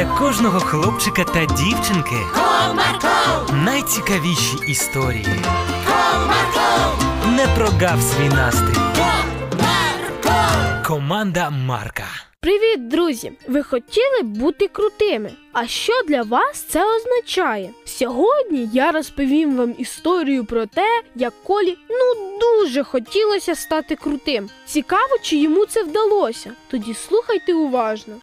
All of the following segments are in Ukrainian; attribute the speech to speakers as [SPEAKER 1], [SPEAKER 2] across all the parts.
[SPEAKER 1] для кожного хлопчика та дівчинки
[SPEAKER 2] Comarco,
[SPEAKER 1] найцікавіші історії.
[SPEAKER 2] Comarco,
[SPEAKER 1] Не прогав свій настрій.
[SPEAKER 2] Comarco.
[SPEAKER 1] Команда Марка.
[SPEAKER 3] Привіт, друзі! Ви хотіли бути крутими? А що для вас це означає? Сьогодні я розповім вам історію про те, як Колі ну дуже хотілося стати крутим. Цікаво, чи йому це вдалося. Тоді слухайте уважно.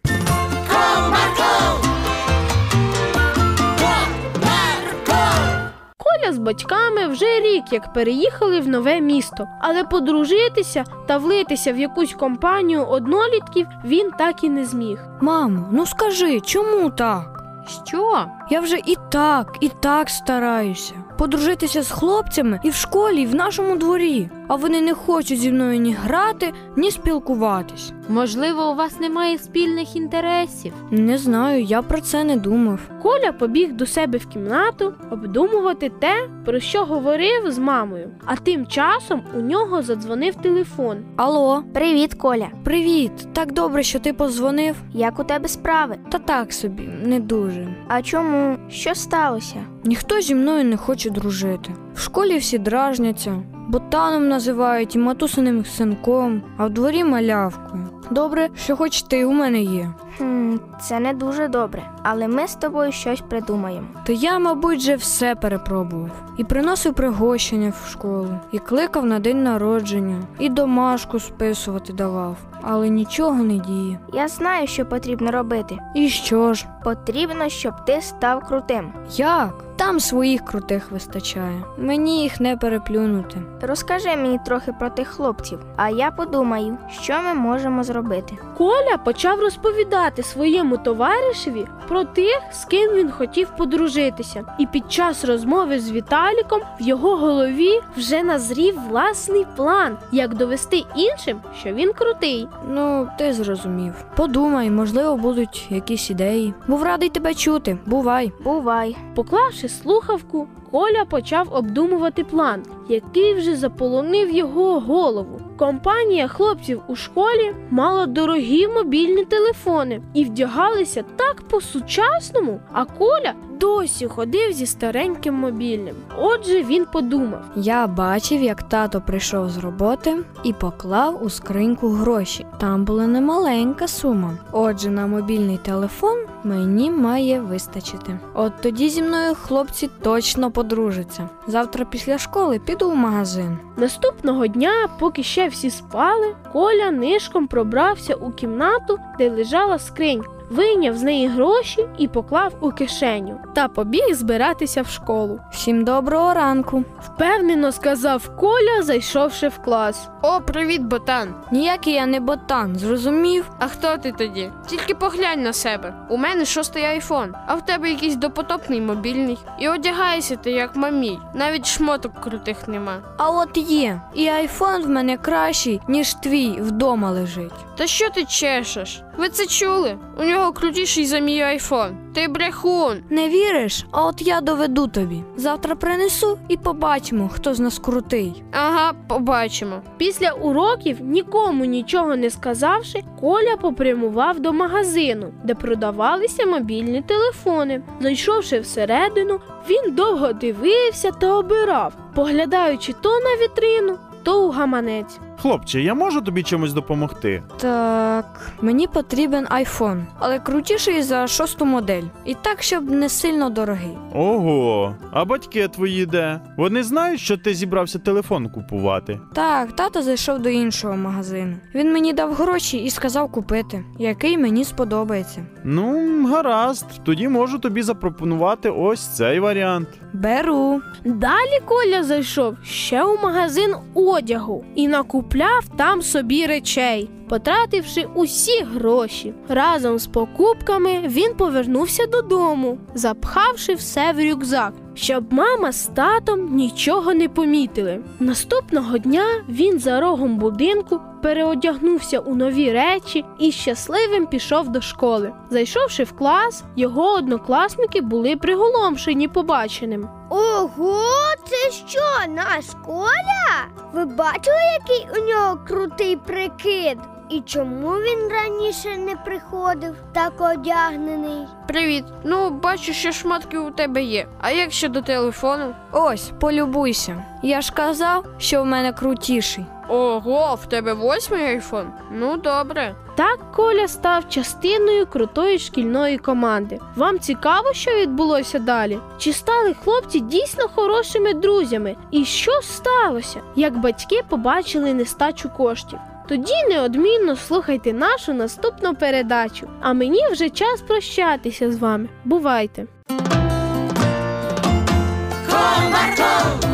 [SPEAKER 3] Коля з батьками вже рік як переїхали в нове місто, але подружитися та влитися в якусь компанію однолітків він так і не зміг.
[SPEAKER 4] Мамо, ну скажи, чому так?
[SPEAKER 5] Що?
[SPEAKER 4] Я вже і так, і так стараюся. Подружитися з хлопцями і в школі, і в нашому дворі. А вони не хочуть зі мною ні грати, ні спілкуватись.
[SPEAKER 5] Можливо, у вас немає спільних інтересів.
[SPEAKER 4] Не знаю, я про це не думав.
[SPEAKER 3] Коля побіг до себе в кімнату обдумувати те, про що говорив з мамою. А тим часом у нього задзвонив телефон.
[SPEAKER 4] Алло,
[SPEAKER 6] Привіт, Коля.
[SPEAKER 4] привіт! Так добре, що ти подзвонив.
[SPEAKER 6] Як у тебе справи?
[SPEAKER 4] Та так собі, не дуже.
[SPEAKER 6] А чому? Що сталося?
[SPEAKER 4] Ніхто зі мною не хоче дружити. В школі всі дражняться, ботаном називають і матусиним синком, а в дворі малявкою. Добре, що хоч ти у мене є.
[SPEAKER 6] Хм, це не дуже добре, але ми з тобою щось придумаємо.
[SPEAKER 4] То я, мабуть, вже все перепробував. І приносив пригощення в школу, і кликав на день народження, і домашку списувати давав, але нічого не діє.
[SPEAKER 6] Я знаю, що потрібно робити.
[SPEAKER 4] І що ж?
[SPEAKER 6] Потрібно, щоб ти став крутим.
[SPEAKER 4] Як? Там своїх крутих вистачає. Мені їх не переплюнути.
[SPEAKER 6] Розкажи мені трохи про тих хлопців, а я подумаю, що ми можемо зробити.
[SPEAKER 3] Коля почав розповідати своєму товаришеві про тих, з ким він хотів подружитися. І під час розмови з Віталіком в його голові вже назрів власний план, як довести іншим, що він крутий.
[SPEAKER 4] Ну, ти зрозумів. Подумай, можливо, будуть якісь ідеї. Був радий тебе чути. Бувай.
[SPEAKER 6] Бувай.
[SPEAKER 3] Поклавши слухавку, Коля почав обдумувати план, який вже заполонив його голову. Компанія хлопців у школі мала дорогі мобільні телефони і вдягалися так по-сучасному, а Коля досі ходив зі стареньким мобільним. Отже, він подумав.
[SPEAKER 4] Я бачив, як тато прийшов з роботи і поклав у скриньку гроші. Там була немаленька сума. Отже, на мобільний телефон мені має вистачити. От тоді зі мною хлопці точно подружаться. Завтра після школи піду в магазин.
[SPEAKER 3] Наступного дня, поки ще всі спали, Коля нишком пробрався у кімнату, де лежала скринька, вийняв з неї гроші і поклав у кишеню та побіг збиратися в школу.
[SPEAKER 4] Всім доброго ранку.
[SPEAKER 3] Впевнено сказав Коля, зайшовши в клас.
[SPEAKER 7] О, привіт, ботан.
[SPEAKER 4] Ніякий я не ботан, зрозумів?
[SPEAKER 7] А хто ти тоді? Тільки поглянь на себе. У мене шостий айфон, а в тебе якийсь допотопний мобільний. І одягаєшся ти як мамій. Навіть шмоток крутих нема.
[SPEAKER 4] А от є. І айфон в мене кращий, ніж твій вдома лежить.
[SPEAKER 7] Та що ти чешеш? Ви це чули? У нього крутіший за мій айфон. Ти брехун.
[SPEAKER 4] Не віриш? А от я доведу тобі. Завтра принесу і побачимо, хто з нас крутий.
[SPEAKER 7] Ага, побачимо.
[SPEAKER 3] Після уроків, нікому нічого не сказавши, Коля попрямував до магазину, де продавалися мобільні телефони. Зайшовши всередину, він довго дивився та обирав, поглядаючи то на вітрину, то у гаманець.
[SPEAKER 8] Хлопче, я можу тобі чимось допомогти?
[SPEAKER 4] Так, мені потрібен айфон, але крутіший за шосту модель. І так, щоб не сильно дорогий.
[SPEAKER 8] Ого, а батьки твої де? Вони знають, що ти зібрався телефон купувати.
[SPEAKER 4] Так, тато зайшов до іншого магазину. Він мені дав гроші і сказав купити, який мені сподобається.
[SPEAKER 8] Ну, гаразд, тоді можу тобі запропонувати ось цей варіант.
[SPEAKER 4] Беру.
[SPEAKER 3] Далі Коля зайшов ще у магазин одягу і накупляв там собі речей. Потративши усі гроші разом з покупками, він повернувся додому, запхавши все в рюкзак, щоб мама з татом нічого не помітили. Наступного дня він за рогом будинку переодягнувся у нові речі і щасливим пішов до школи. Зайшовши в клас, його однокласники були приголомшені побаченим.
[SPEAKER 9] Ого, це що, наш Коля? Ви бачили, який у нього крутий прикид? І чому він раніше не приходив, так одягнений?
[SPEAKER 7] Привіт. Ну, бачу, що шмотки у тебе є. А як щодо телефону?
[SPEAKER 4] Ось, полюбуйся. Я ж казав, що в мене крутіший.
[SPEAKER 7] Ого, в тебе восьмий айфон? Ну добре.
[SPEAKER 3] Так Коля став частиною крутої шкільної команди. Вам цікаво, що відбулося далі? Чи стали хлопці дійсно хорошими друзями? І що сталося, як батьки побачили нестачу коштів? Тоді неодмінно слухайте нашу наступну передачу. А мені вже час прощатися з вами. Бувайте! Комарко!